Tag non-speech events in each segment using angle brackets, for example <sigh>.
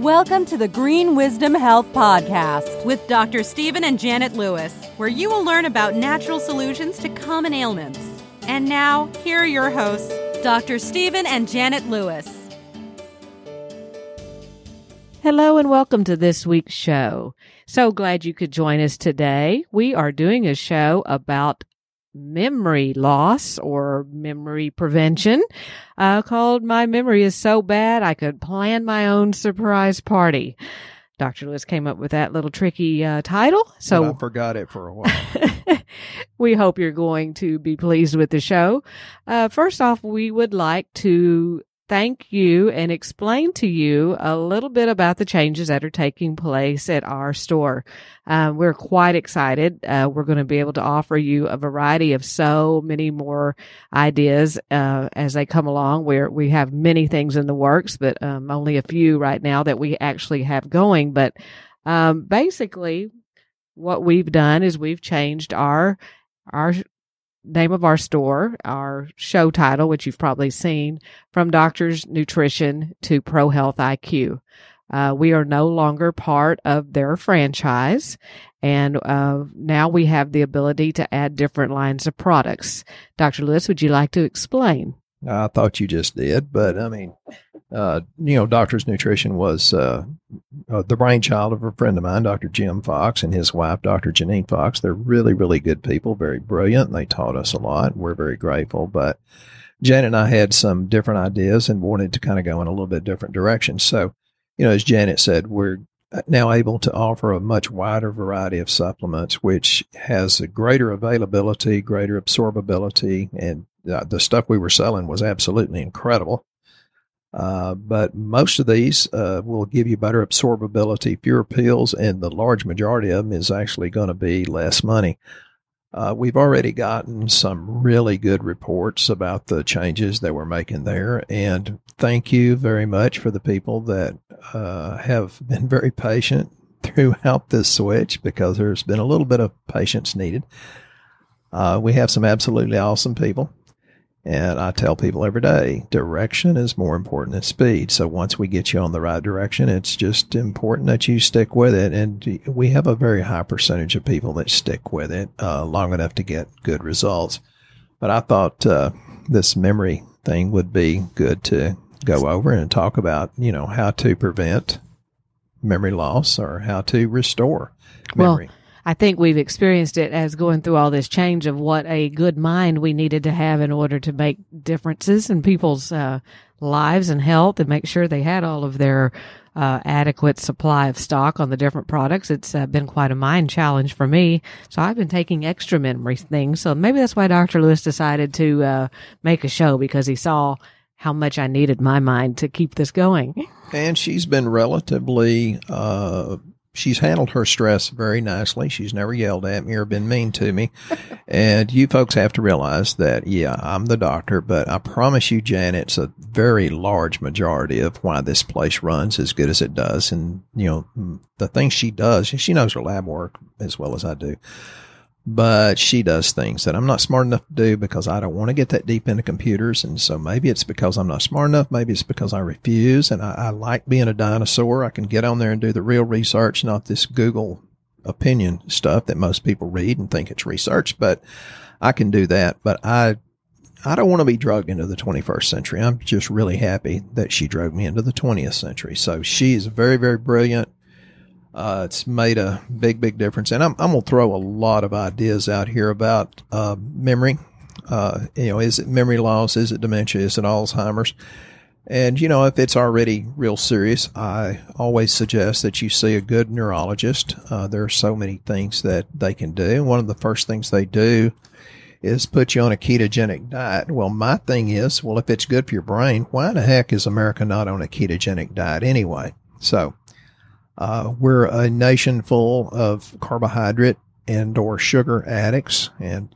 Welcome to the Green Wisdom Health Podcast with Dr. Stephen and Janet Lewis, where you will learn about natural solutions to common ailments. And now, here are your hosts, Dr. Stephen and Janet Lewis. Hello and welcome to this week's show. So glad you could join us today. We are doing a show about memory loss or memory prevention uh, called My Memory is So Bad I Could Plan My Own Surprise Party. Dr. Lewis came up with that little tricky uh, title. So I forgot it for a while. <laughs> we hope you're going to be pleased with the show. Uh, first off, we would like to thank you and explain to you a little bit about the changes that are taking place at our store. Um, we're quite excited. Uh, we're going to be able to offer you a variety of so many more ideas uh, as they come along. Where we have many things in the works, but um, only a few right now that we actually have going. But um, basically, what we've done is we've changed our our name of our store, our show title, which you've probably seen, from Doctors Nutrition to Pro Health IQ. Uh, we are no longer part of their franchise, and uh, now we have the ability to add different lines of products. Dr. Lewis, would you like to explain? I thought you just did, but I mean, uh, you know, Doctor's Nutrition was uh, uh, the brainchild of a friend of mine, Dr. Jim Fox, and his wife, Dr. Janine Fox. They're really, really good people, very brilliant. They taught us a lot. We're very grateful. But Janet and I had some different ideas and wanted to kind of go in a little bit different direction. So, you know, as Janet said, we're now able to offer a much wider variety of supplements, which has a greater availability, greater absorbability, and uh, the stuff we were selling was absolutely incredible. Uh, but most of these uh, will give you better absorbability, fewer pills, and the large majority of them is actually going to be less money. Uh, we've already gotten some really good reports about the changes that we're making there. And thank you very much for the people that uh, have been very patient <laughs> throughout this switch because there's been a little bit of patience needed. Uh, we have some absolutely awesome people. And I tell people every day, direction is more important than speed. So once we get you on the right direction, it's just important that you stick with it. And we have a very high percentage of people that stick with it uh, long enough to get good results. But I thought uh, this memory thing would be good to go over and talk about, you know, how to prevent memory loss or how to restore memory. Well, I think we've experienced it as going through all this change of what a good mind we needed to have in order to make differences in people's uh, lives and health and make sure they had all of their uh, adequate supply of stock on the different products. It's uh, been quite a mind challenge for me. So I've been taking extra memory things. So maybe that's why Dr. Lewis decided to uh, make a show because he saw how much I needed my mind to keep this going. And she's been relatively uh, she's handled her stress very nicely. She's never yelled at me or been mean to me. <laughs> and you folks have to realize that, yeah, I'm the doctor, but I promise you, Janet's a very large majority of why this place runs as good as it does. And, you know, the things she does, she knows her lab work as well as I do but she does things that I'm not smart enough to do because I don't want to get that deep into computers. And so maybe it's because I'm not smart enough. Maybe it's because I refuse and I, I like being a dinosaur. I can get on there and do the real research, not this Google opinion stuff that most people read and think it's research, but I can do that. But I, I don't want to be drugged into the 21st century. I'm just really happy that she drove me into the 20th century. So she's very, very brilliant. Uh, it's made a big, big difference. And I'm, I'm going to throw a lot of ideas out here about uh, memory. Uh, you know, is it memory loss? Is it dementia? Is it Alzheimer's? And, you know, if it's already real serious, I always suggest that you see a good neurologist. Uh, there are so many things that they can do. One of the first things they do is put you on a ketogenic diet. Well, my thing is, well, if it's good for your brain, why the heck is America not on a ketogenic diet anyway? So uh, we're a nation full of carbohydrate and or sugar addicts. And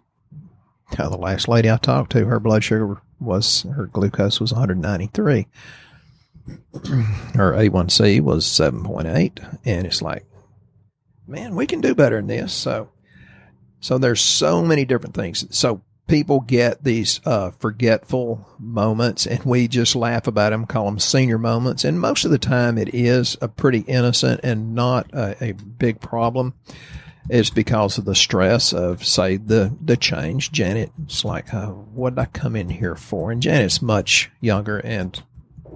uh, the last lady I talked to, her blood sugar was, her glucose was 193. her A1C was 7.8. And it's like, man, we can do better than this. So, so there's so many different things. So people get these uh, forgetful moments and we just laugh about them, call them senior moments. And most of the time it is a pretty innocent and not a, a big problem. It's because of the stress of, say, the, the change. Janet's like, oh, what did I come in here for? And Janet's much younger and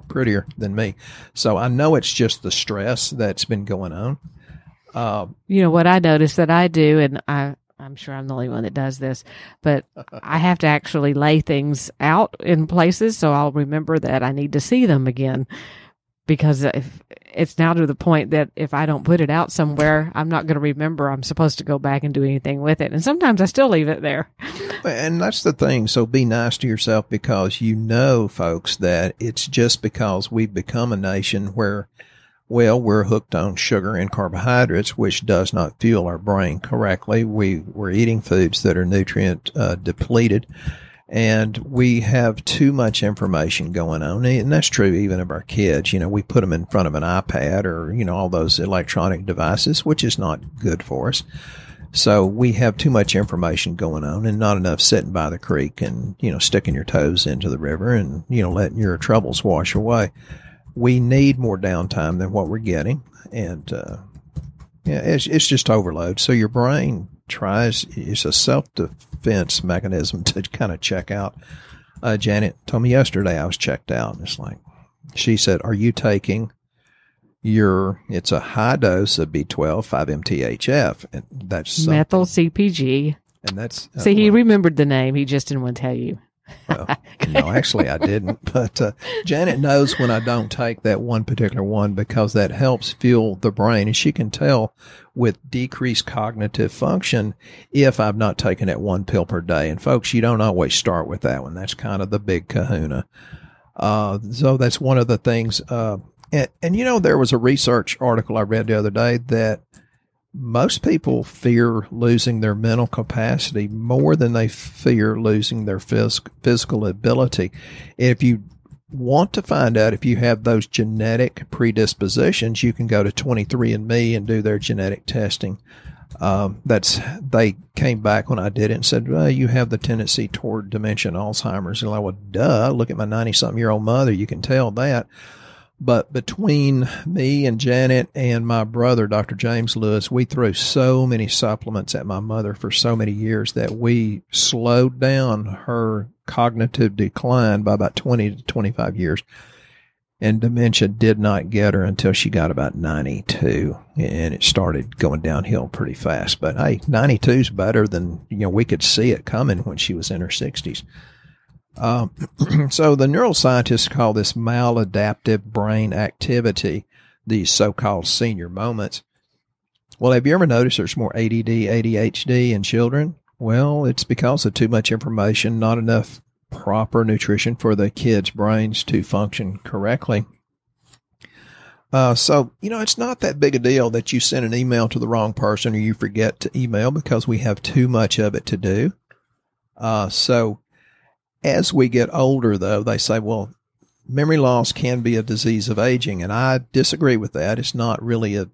prettier than me. So I know it's just the stress that's been going on. Uh, you know what I notice that I do, and I I'm sure I'm the only one that does this, but I have to actually lay things out in places so I'll remember that I need to see them again. Because if it's now to the point that if I don't put it out somewhere, I'm not going to remember I'm supposed to go back and do anything with it. And sometimes I still leave it there. And that's the thing. So be nice to yourself because you know, folks, that it's just because we've become a nation where well, we're hooked on sugar and carbohydrates, which does not fuel our brain correctly. We, we're eating foods that are nutrient uh, depleted and we have too much information going on. And that's true even of our kids. You know, we put them in front of an iPad or, you know, all those electronic devices, which is not good for us. So we have too much information going on and not enough sitting by the creek and, you know, sticking your toes into the river and, you know, letting your troubles wash away we need more downtime than what we're getting. And, uh, yeah, it's, it's just overload. So your brain tries, it's a self defense mechanism <laughs> to kind of check out. Uh, Janet told me yesterday I was checked out. And it's like, she said, Are you taking your, it's a high dose of B12, 5-MTHF. And that's methyl CPG. And that's, uh, see, he remembered the name. He just didn't want to tell you. Well, no, actually, I didn't. <laughs> But uh, Janet knows when I don't take that one particular one because that helps fuel the brain, and she can tell with decreased cognitive function if I've not taken that one pill per day. And folks, you don't always start with that one. That's kind of the big Kahuna. Uh, so that's one of the things. Uh, and, and you know, there was a research article I read the other day that most people fear losing their mental capacity more than they fear losing their phys- physical ability. If you want to find out if you have those genetic predispositions, you can go to 23andMe and do their genetic testing. Um, that's they came back when I did it and said, well, you have the tendency toward dementia and Alzheimer's. And I went, duh, look at my 90 something year old mother. You can tell that. But between me and Janet and my brother, Dr. James Lewis, we threw so many supplements at my mother for so many years that we slowed down her cognitive decline by about 20 to 25 years. And dementia did not get her until she got about 92 and it started going downhill pretty fast. But hey, 92 is better than, you know, we could see it coming when she was in her 60s. Um, <clears throat> so the neuroscientists call this maladaptive brain activity, these so-called senior moments. Well, have you ever noticed there's more ADD, ADHD in children? Well, it's because of too much information, not enough proper nutrition for the kids' brains to function correctly. Uh, so, you know, it's not that big a deal that you send an email to the wrong person or you forget to email because we have too much of it to do. Uh, so as we get older, though, they say, well, memory loss can be a disease of aging. And I disagree with that. It's not really a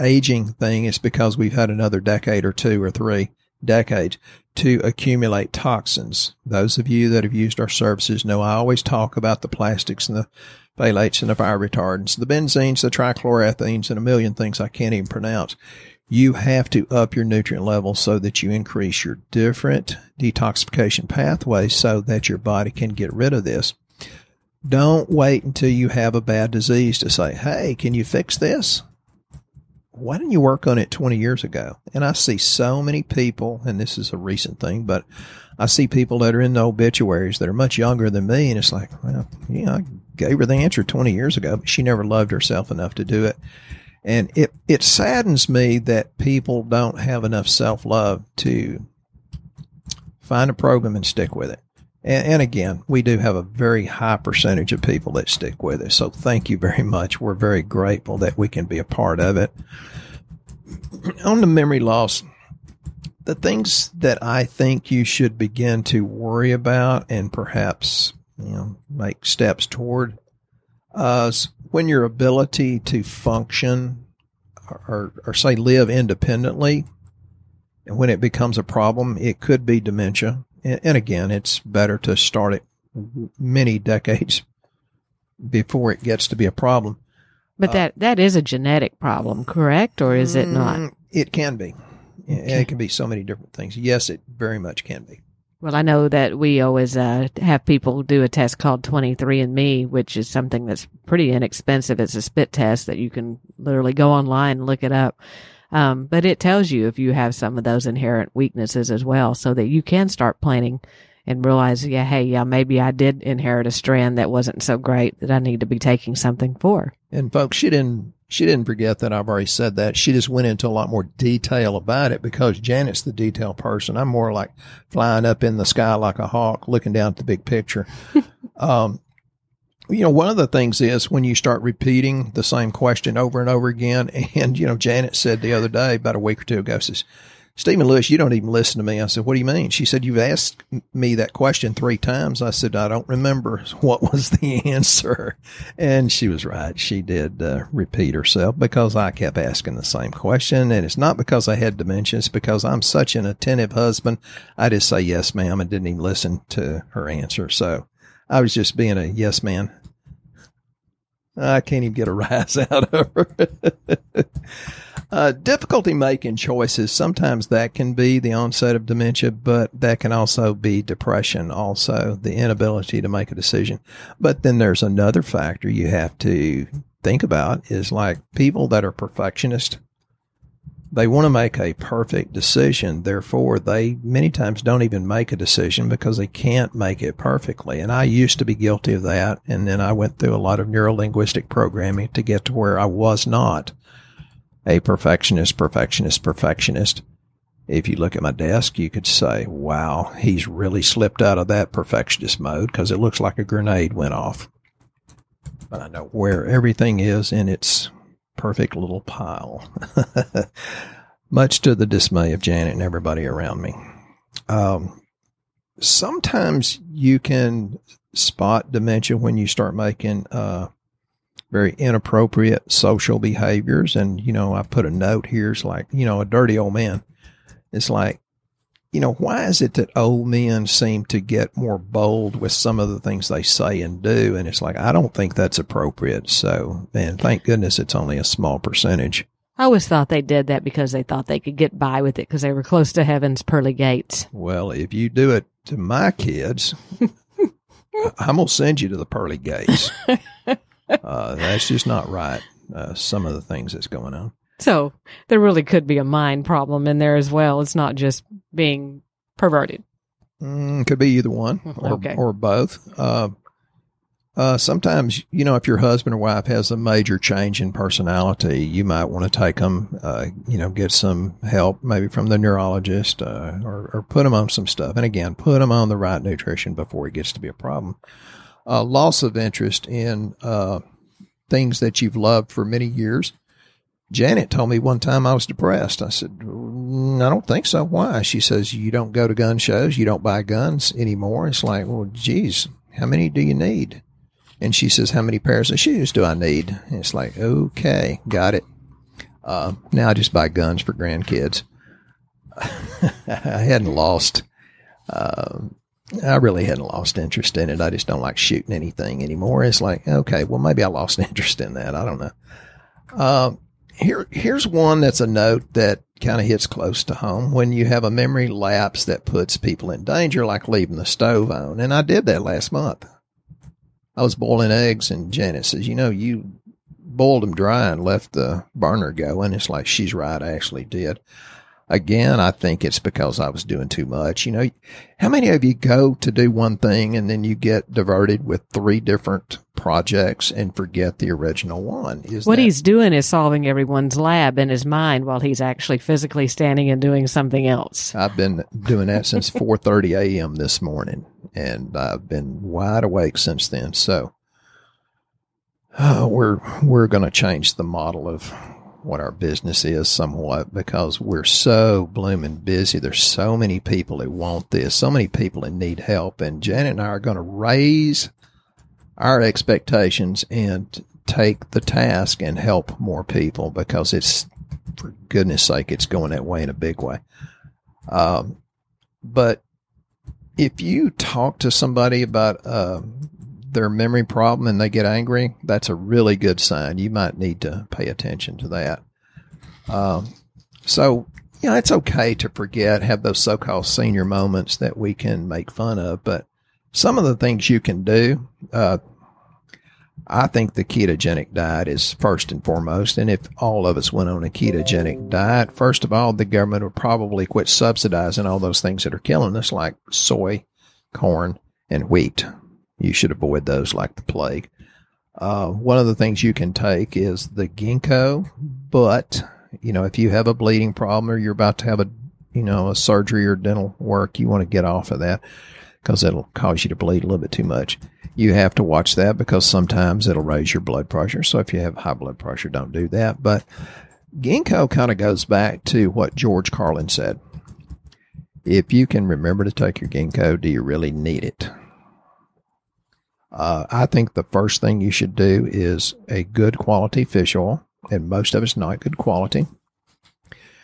aging thing. It's because we've had another decade or two or three decades to accumulate toxins. Those of you that have used our services know I always talk about the plastics and the phthalates and the fire retardants, the benzenes, the trichloroethanes, and a million things I can't even pronounce you have to up your nutrient levels so that you increase your different detoxification pathways so that your body can get rid of this. Don't wait until you have a bad disease to say, Hey, can you fix this? Why didn't you work on it 20 years ago? And I see so many people, and this is a recent thing, but I see people that are in the obituaries that are much younger than me. And it's like, well, yeah, I gave her the answer 20 years ago, but she never loved herself enough to do it. And it, it saddens me that people don't have enough self love to find a program and stick with it. And, and, again, we do have a very high percentage of people that stick with it. So thank you very much. We're very grateful that we can be a part of it. On the memory loss, the things that I think you should begin to worry about and perhaps, you know, make steps toward uh, when your ability to function or, or say live independently And when it becomes a problem, it could be dementia. And, and again, it's better to start it many decades before it gets to be a problem. But that that is a genetic problem, correct, or is it not? Mm, It can be. Okay. It can be so many different things. Yes, it very much can be. Well, I know that we always uh, have people do a test called 23andMe, which is something that's pretty inexpensive. It's a spit test that you can literally go online and look it up. Um, but it tells you if you have some of those inherent weaknesses as well, so that you can start planning and realize, yeah, hey, yeah, maybe I did inherit a strand that wasn't so great that I need to be taking something for. And folks, she didn't she didn't forget that I've already said that. She just went into a lot more detail about it because Janet's the detail person. I'm more like flying up in the sky like a hawk, looking down at the big picture. <laughs> um, you know, one of the things is when you start repeating the same question over and over again. <laughs> And, you know, Janet said the other day, about a week or two ago, says, Stephen Lewis, you don't even listen to me. I said, what do you mean? She said, you've asked me that question three times. I said, I don't remember <laughs> what was the <laughs> answer. And she was right. She did uh, repeat herself because I kept asking the same question. And it's not because I had dementia. It's because I'm such an attentive husband. I just say, yes, ma'am, and didn't even listen to her answer. So I was just being a yes man. I can't even get a <laughs> rise out of her. Uh, difficulty making choices. Sometimes that can be the onset of dementia, but that can also be depression, also the inability to make a decision. But then there's another factor you have to think about is like people that are perfectionists. They want to make a perfect decision. Therefore, they many times don't even make a decision because they can't make it perfectly. And I used to be guilty of that. And then I went through a lot of neuro linguistic programming to get to where I was not a perfectionist, perfectionist, perfectionist. If you look at my desk, you could say, wow, he's really slipped out of that perfectionist mode because it looks like a grenade went off. But I know where everything is in its perfect little pile, <laughs> much to the dismay of Janet and everybody around me. Um, sometimes you can spot dementia when you start making uh, very inappropriate social behaviors. And, you know, I put a note here. It's like, you know, a dirty old man. It's like, you know, why is it that old men seem to get more bold with some of the things they say and do? And it's like, I don't think that's appropriate. So, and thank goodness it's only a small percentage. I always thought they did that because they thought they could get by with it because they were close to heaven's pearly gates. Well, if you do it to my kids, <laughs> I'm going to send you to the pearly gates. <laughs> Uh, that's just not right. Uh, some of the things that's going on. So there really could be a mind problem in there as well. It's not just being perverted. Mm, could be either one or, Okay. or both. Uh, uh, sometimes, you know, if your husband or wife has a major change in personality, you might want to take them, uh, you know, get some help maybe from the neurologist uh, or, or put them on some stuff. And again, put them on the right nutrition before it gets to be a problem. Uh, loss of interest in uh, things that you've loved for many years. Janet told me one time I was depressed. I said, "Mm, I don't think so. Why? She says, You don't go to gun shows. You don't buy guns anymore. It's like, Well, geez, how many do you need? And she says, How many pairs of shoes do I need? And it's like, Okay, got it. Uh, now I just buy guns for grandkids. <laughs> I hadn't lost, uh, I really hadn't lost interest in it. I just don't like shooting anything anymore. It's like, okay, well, maybe I lost <laughs> interest in that. I don't know. Um, here, here's one that's a note that kind of hits close to home. When you have a memory lapse that puts people in danger, like leaving the stove on, and I did that last month. I was boiling eggs, and Janet says, "You know, you boiled them dry and left the burner going." It's like she's right. I actually did. Again, I think it's because I was doing too much. You know, how many of you go to do one thing and then you get diverted with three different projects and forget the original one? Is What that- he's doing is solving everyone's lab in his mind while he's actually physically standing and doing something else. I've been doing that since <laughs> 4:30 a.m. this morning, and I've been wide awake since then. So uh, we're we're going to change the model of what our business is somewhat because we're so blooming busy. There's so many people that want this, so many people that need help, and Janet and I are going to raise our expectations and take the task and help more people because it's for goodness sake it's going that way in a big way. Um, but if you talk to somebody about uh, their memory problem and they get angry, that's a really good sign. You might need to pay attention to that. Um, so, you know, it's okay to forget, have those so called senior moments that we can make fun of, but some of the things you can do, uh, I think the ketogenic diet is first and foremost. And if all of us went on a ketogenic diet, first of all, the government would probably quit subsidizing all those things that are killing us, like soy, corn, and wheat. You should avoid those like the plague. Uh, one of the things you can take is the ginkgo, but you know, if you have a bleeding problem or you're about to have a, you know, a surgery or dental work, you want to get off of that because it'll cause you to bleed a little bit too much. You have to watch that because sometimes it'll raise your blood pressure. So if you have high blood pressure, don't do that. But ginkgo kind of goes back to what George Carlin said. If you can remember to take your ginkgo, do you really need it? Uh, I think the first thing you should do is a good quality fish oil, and most of it's not good quality.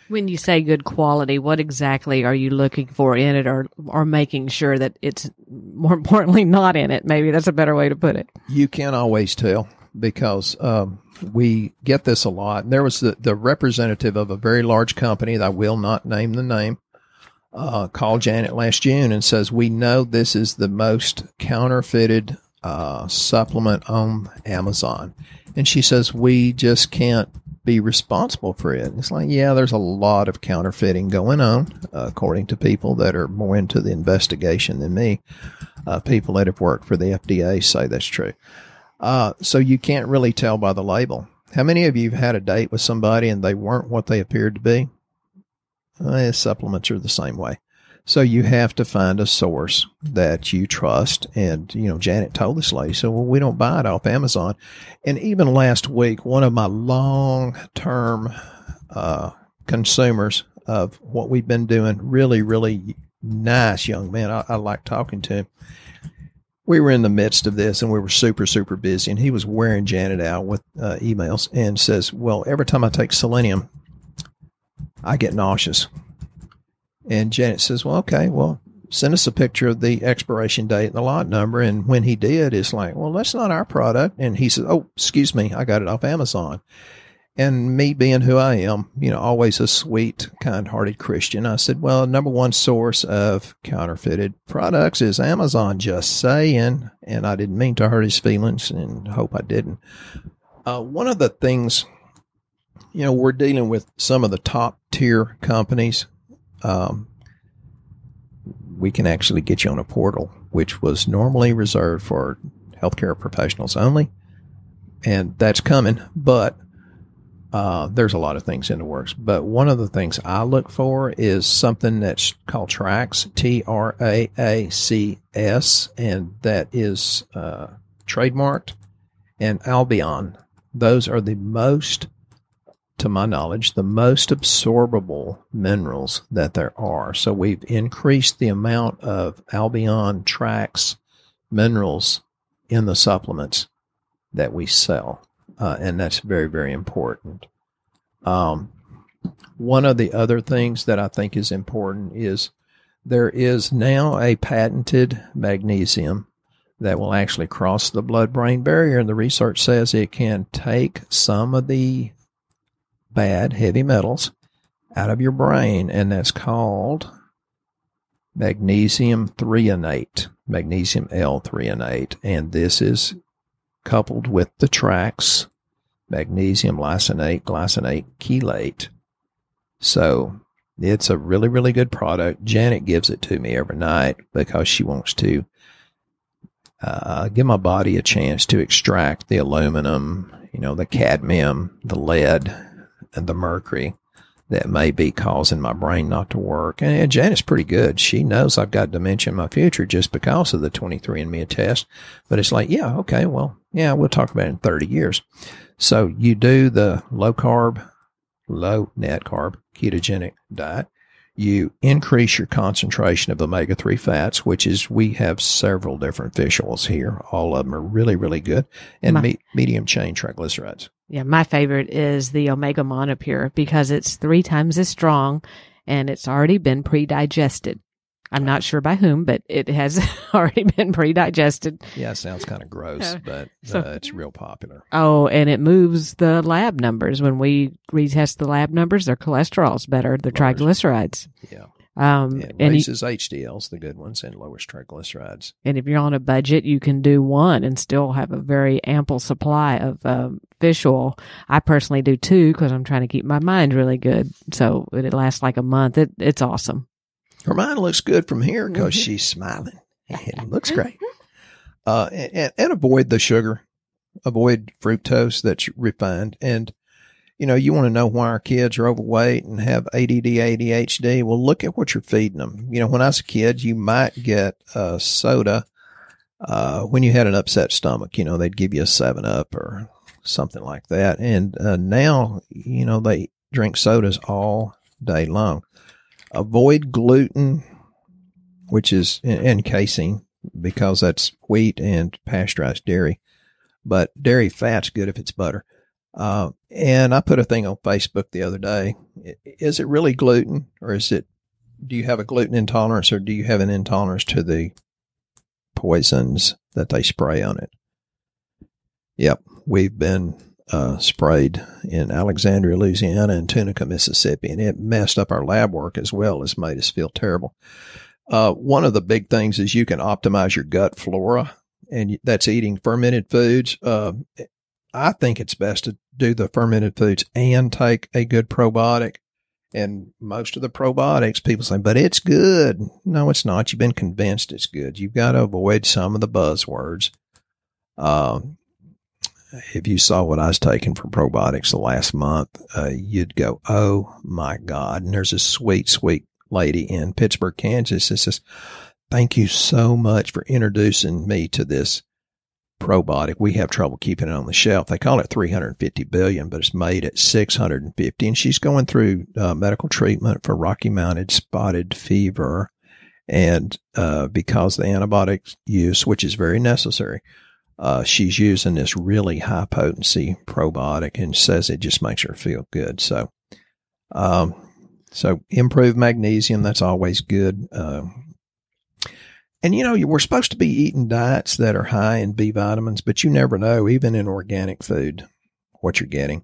When you say good quality, what exactly are you looking for in it or or making sure that it's more <laughs> importantly not in it? Maybe that's a better way to put it. You can't always tell because um, we get this a lot. There was the, the representative of a very large company that I will not name the name uh, called Janet last June and says, We know this is the most counterfeited uh, supplement on Amazon. And she says, We just can't be responsible for it. It's like, yeah, there's a lot of counterfeiting going on, uh, according to people that are more into the investigation than me. Uh, people that have worked for the FDA say that's true. Uh, so you can't really tell by the label. How many of you have had a date with somebody and they weren't what they appeared to be? Uh, supplements are the same way. So you have to find a source that you trust. And, you know, Janet told this lady, so well, we don't buy it off Amazon. And even last week, one of my long term uh, consumers of what we've been doing, really, really nice young man. I, I like talking to him. We were in the midst of this and we were super, super busy. And he was wearing Janet out with uh, emails and says, Well, every time I take selenium, I get nauseous. And Janet says, Well, okay, well, send us a picture of the expiration date and the lot number. And when he did, it's like, Well, that's not our product. And he says, Oh, excuse me, I got it off Amazon. And me being who I am, you know, always a sweet, kind hearted Christian, I said, Well, number one source of counterfeited products is Amazon, just saying. And I didn't mean to hurt his feelings and hope I didn't. Uh, one of the things, you know, we're dealing with some of the top tier companies um, we can actually get you on a portal, which was normally reserved for healthcare professionals only. And that's coming, but uh, there's a lot of things in the works. But one of the things I look for is something that's called Traacs, T R A A C S, and that is uh, trademarked, and Albion. Those are the most to my knowledge, the most absorbable minerals that there are. So we've increased the amount of Albion Traacs minerals in the supplements that we sell. Uh, and that's very, very important. Um, one of the other things that I think is important is there is now a patented magnesium that will actually cross the blood brain barrier. And the research says it can take some of the bad heavy metals out of your brain, and that's called magnesium threonate, magnesium L threonate. And this is coupled with the Traacs magnesium lysinate, glycinate, chelate. So it's a really, really good product. Janet gives it to me every night because she wants to uh, give my body a chance to extract the aluminum, you know, the cadmium, the lead, the mercury that may be causing my brain not to work. And, Janet's pretty good. She knows I've got dementia in my future just because of the 23andMe test. But it's like, yeah, okay, well, yeah, we'll talk about it in 30 years. So you do the low carb, low net carb, ketogenic diet. You increase your concentration of omega 3 fats, which is, we have several different fish oils here. All of them are really, really good. And My- me- medium chain triglycerides. Yeah, my favorite is the Omega Monopure because it's three times as strong and it's already been pre-digested. I'm not sure by whom, but it has <laughs> already been pre-digested. Yeah, sounds kind of gross, but So- uh, it's real popular. Oh, and it moves the lab numbers. When we retest the lab numbers, their cholesterol's better, their triglycerides. Yeah. Um, It and, you, raises HDLs, the good ones, and lowers triglycerides. and if you're on a budget, you can do one and still have a very ample supply of um, fish oil. I personally do two because I'm trying to keep my mind really good. So it lasts like a month. It, it's awesome. Her mind looks good from here because Mhm. she's smiling. It looks <laughs> great. Uh, and, and avoid the sugar, avoid fructose that's refined. And, you know, you want to know why our kids are overweight and have ADD, ADHD. Well, look at what you're feeding them. You know, when I was a kid, you might get a soda, uh, when you had an upset stomach, you know, they'd give you a seven up or something like that. And, uh, now, you know, they drink sodas all day long. Avoid gluten, which is and casein because that's wheat and pasteurized dairy. But dairy fat's good if it's butter. Uh, and I put a thing on Facebook the other day. Is it really gluten or is it, do you have a gluten intolerance or do you have an intolerance to the poisons that they spray on it? Yep. We've been uh, sprayed in Alexandria, Louisiana and Tunica, Mississippi, and it messed up our lab work as well as made us feel terrible. Uh, one of the big things is you can optimize your gut flora, and that's eating fermented foods. Uh, I think it's best to do the fermented foods and take a good probiotic. And most of the probiotics, people say, but it's good. No, it's not. You've been convinced it's good. You've got to avoid some of the buzzwords. Um, if you saw what I was taking for probiotics the last month, uh, you'd go, "Oh my God!" And there's a sweet, sweet lady in Pittsburg, Kansas. That says, "Thank you so much for introducing me to this probiotic. We have trouble keeping it on the shelf. They call it 350 billion, but it's made at 650." And she's going through uh, medical treatment for Rocky Mountain spotted fever, and uh, because the antibiotic use, which is very necessary uh, she's using this really high potency probiotic and says it just makes her feel good. So, um, so improve magnesium. That's always good. Um, and you know, we're supposed to be eating diets that are high in B vitamins, but you never know, even in organic food, what you're getting.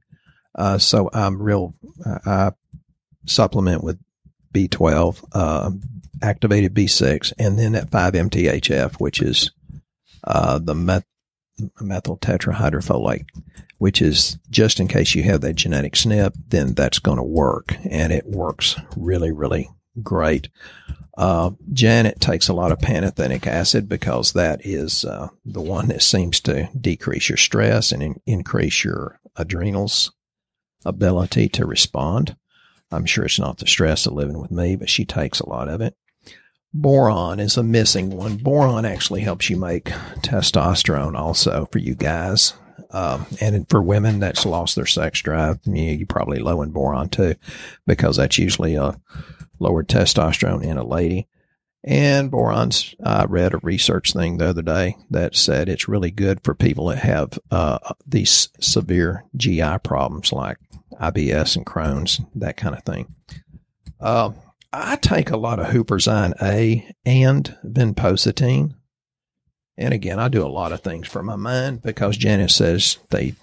Uh, so I'm real, I I supplement with B12, uh, activated B6, and then that 5-MTHF, which is, uh, the meth- methyl tetrahydrofolate, which is just in case you have that genetic SNP, then that's going to work. And it works really, really great. Uh, Janet takes a lot of pantothenic acid because that is uh, the one that seems to decrease your stress and in- increase your adrenals ability to respond. I'm sure it's not the stress of living with me, but she takes a lot of it. Boron is a missing one. Boron actually helps you make testosterone also for you guys. Um, and for women that's lost their sex drive, you, you probably low in boron too, because that's usually a lowered testosterone in a lady. And boron's, I read a research thing the other day that said it's really good for people that have uh, these severe GI problems like IBS and Crohn's, that kind of thing. Uh, I take a lot of Huperzine A and vinpocetine. And again, I do a lot of things for my mind because Janet says they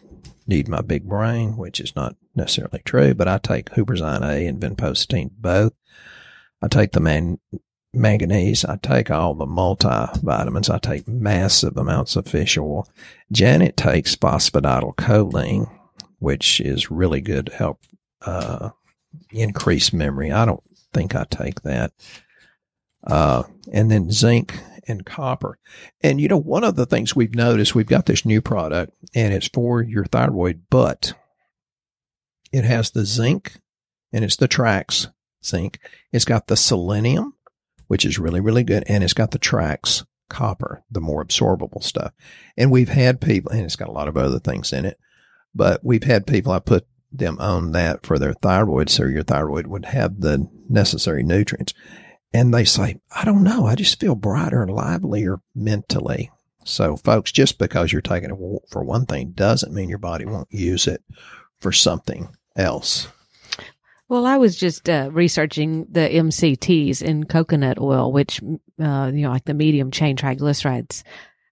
need my big brain, which is not necessarily true, but I take Huperzine A and vinpocetine both. I take the man, manganese. I take all the multivitamins. I take massive amounts of fish oil. Janet takes phosphatidylcholine, which is really good to help uh, increase memory. I don't think I take that. Uh, and then zinc and copper. And you know, one of the things we've noticed, we've got this new product and it's for your thyroid, but it has the zinc and it's the Traacs zinc. It's got the selenium, which is really, really good. And it's got the Traacs copper, the more absorbable stuff. And we've had people, and it's got a lot of other things in it, but we've had people, I put them on that for their thyroid so your thyroid would have the necessary nutrients. And they say, I don't know. I just feel brighter and livelier mentally. So, folks, just because you're taking it for one thing doesn't mean your body won't use it for something else. Well, I was just uh, researching the MCTs in coconut oil, which, uh, you know, like the medium chain triglycerides.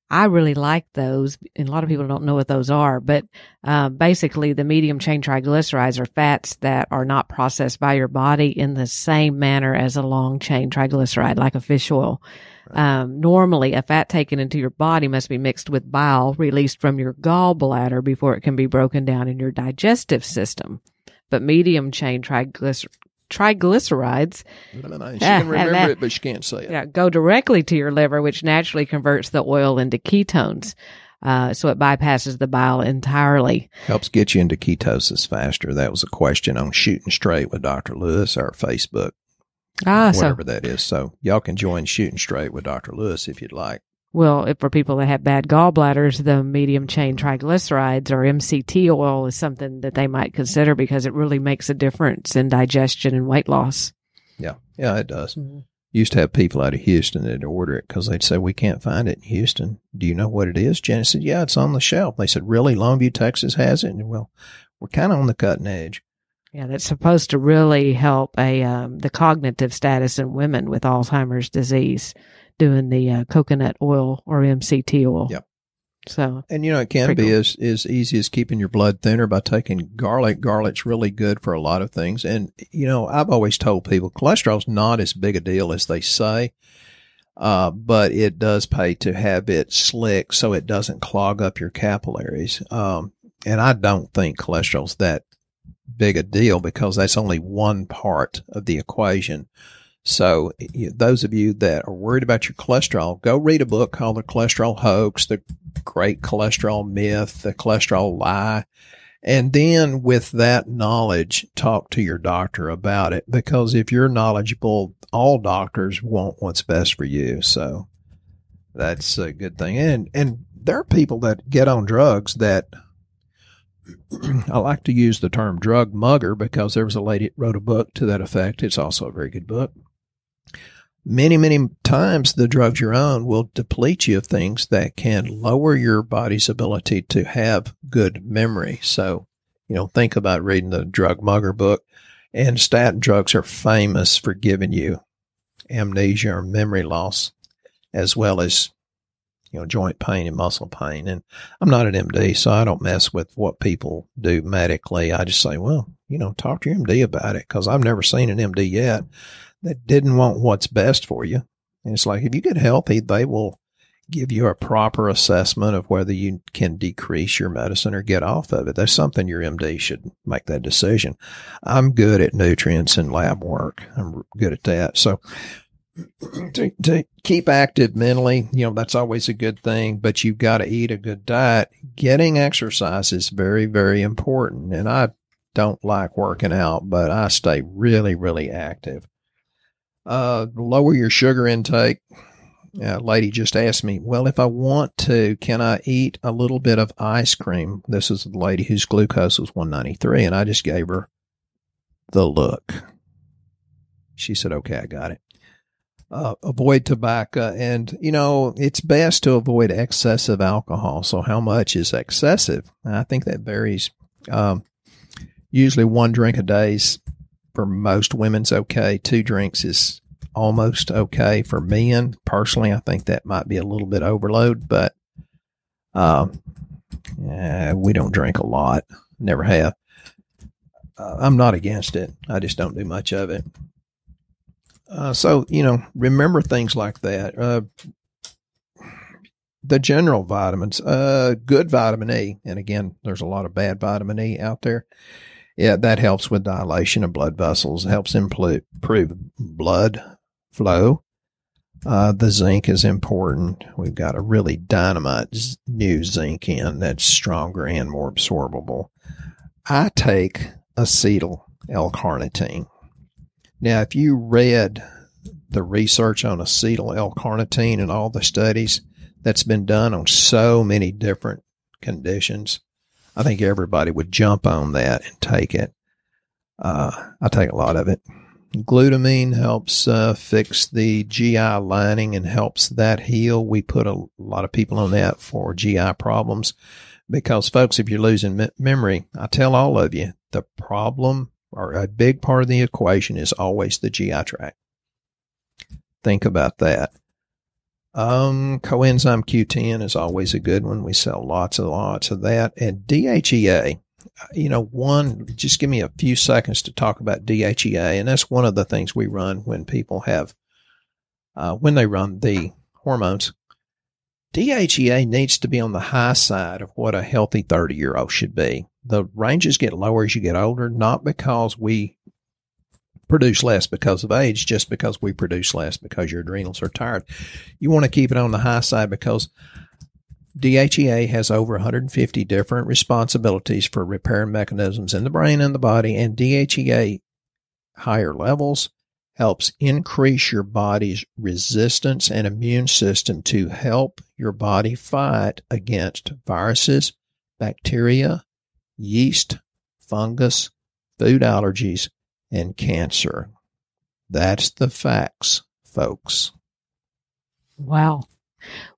I really like those, and a lot of people don't know what those are. But uh, basically, the medium chain triglycerides are fats that are not processed by your body in the same manner as a long chain triglyceride, like a fish oil. Um, normally, a fat taken into your body must be mixed with bile released from your gallbladder before it can be broken down in your digestive system. But medium chain triglycer- triglycerides She can <laughs> remember it, but she can't say it. yeah, go directly to your liver, which naturally converts the oil into ketones. Uh, so it bypasses the bile entirely. Helps get you into ketosis faster. That was a question on Shooting Straight with Dr. Lewis, our Facebook, Ah, so whatever that is. So y'all can join Shooting Straight with Dr. Lewis if you'd like. Well, if for people that have bad gallbladders, the medium chain triglycerides or MCT oil is something that they might consider because it really makes a difference in digestion and weight loss. Yeah. Yeah, it does. Used to have people out of Houston that order it because they'd say, We can't find it in Houston. Do you know what it is? Janet said, Yeah, it's on the shelf. They said, Really? Longview, Texas has it? And well, we're kind of on the cutting edge. Yeah, that's supposed to really help a um, the cognitive status in women with Alzheimer's disease. Doing the uh, coconut oil or MCT oil. Yep. So And you know, it can be cool. as, as easy as keeping your blood thinner by taking garlic. Garlic's really good for a lot of things. And, you know, I've always told people cholesterol's not as big a deal as they say. Uh, but it does pay to have it slick so it doesn't clog up your capillaries. Um, and I don't think cholesterol's that big a deal because that's only one part of the equation. So those of you that are worried about your cholesterol, go read a book called The Cholesterol Hoax, The Great Cholesterol Myth, The Cholesterol Lie. And then with that knowledge, talk to your doctor about it because if you're knowledgeable, all doctors want what's best for you. So that's a good thing. And, and there are people that get on drugs that <clears throat> I like to use the term drug mugger because there was a lady that wrote a book to that effect. It's also a very good book. Many, many times the drugs you're on will deplete you of things that can lower your body's ability to have good memory. So, you know, think about reading the drug mugger book. And statin drugs are famous for giving you amnesia or memory loss, as well as, you know, joint pain and muscle pain. And I'm not an MD, so I don't mess with what people do medically. I just say, well, you know, talk to your MD about it because I've never seen an MD yet that didn't want what's best for you. And it's like, if you get healthy, they will give you a proper assessment of whether you can decrease your medicine or get off of it. That's something your MD should make that decision. I'm good at nutrients and lab work. I'm good at that. So <clears throat> to, to keep active mentally, you know, that's always a good thing, but you've got to eat a good diet. Getting exercise is very, very important. And I don't like working out, but I stay really, really active. Uh, lower your sugar intake. A lady just asked me, well, if I want to, can I eat a little bit of ice cream? This is the lady whose glucose was 193, and I just gave her the look. She said, okay, I got it. Uh, avoid tobacco. And, you know, it's best to avoid excessive alcohol. So, how much is excessive? I think that varies. Um, usually, one drink a day is for most women's okay. Two drinks is almost okay for men. Personally, I think that might be a little bit overload, but um, eh, we don't drink a lot. Never have. Uh, I'm not against it. I just don't do much of it. Uh, so you know, remember things like that. Uh, the general vitamins, uh, good vitamin E, and again, there's a lot of bad vitamin E out there. Yeah, that helps with dilation of blood vessels, helps improve, blood flow. Uh, the zinc is important. We've got a really dynamite new zinc in that's stronger and more absorbable. I take acetyl L-carnitine. Now, if you read the research on acetyl L-carnitine and all the studies that's been done on so many different conditions, I think everybody would jump on that and take it. Uh, I take a lot of it. Glutamine helps uh, fix the GI lining and helps that heal. We put a lot of people on that for GI problems because, folks, if you're losing me- memory, I tell all of you the problem or a big part of the equation is always the GI tract. Think about that. Um, coenzyme Q10 is always a good one. We sell lots and lots of that. And DHEA, you know, one, just give me a few seconds to talk about DHEA. And that's one of the things we run when people have, uh, when they run the hormones. DHEA needs to be on the high side of what a healthy 30 year old should be. The ranges get lower as you get older, not because we produce less because of age, just because we produce less because your adrenals are tired. You want to keep it on the high side because DHEA has over 150 different responsibilities for repair mechanisms in the brain and the body, and DHEA higher levels helps increase your body's resistance and immune system to help your body fight against viruses, bacteria, yeast, fungus, food allergies, and cancer. That's the facts, folks. Wow.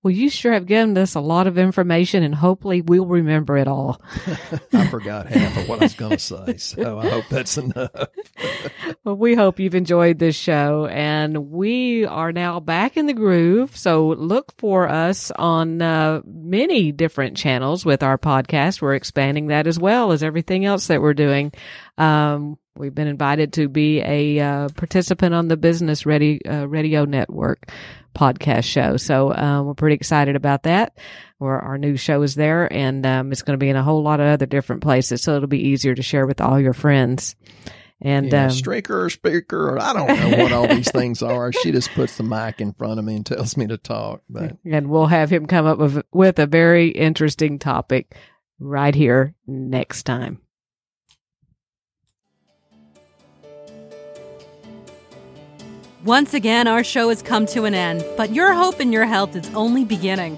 Well, you sure have given us a lot of information, and hopefully we'll remember it all. <laughs> I forgot half of what I was going to say, so I hope that's enough. well, we hope you've enjoyed this show, and we are now back in the groove. So look for us on uh, many different channels with our podcast. We're expanding that as well as everything else that we're doing. Um, We've been invited to be a uh, participant on the Business Ready uh, Radio Network podcast show. So um, we're pretty excited about that. Where our new show is there, and um, it's going to be in a whole lot of other different places. So it'll be easier to share with all your friends. And yeah, um, streaker or speaker, or I don't know what all these <laughs> things are. She just puts the mic in front of me and tells me to talk. But and we'll have him come up with with a very interesting topic right here next time. Once again, our show has come to an end, but your hope in your health is only beginning.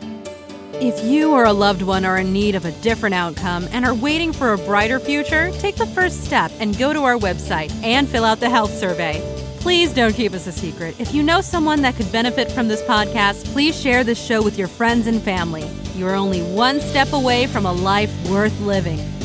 If you or a loved one are in need of a different outcome and are waiting for a brighter future, take the first step and go to our website and fill out the health survey. Please don't keep us a secret. If you know someone that could benefit from this podcast, please share this show with your friends and family. You're only one step away from a life worth living.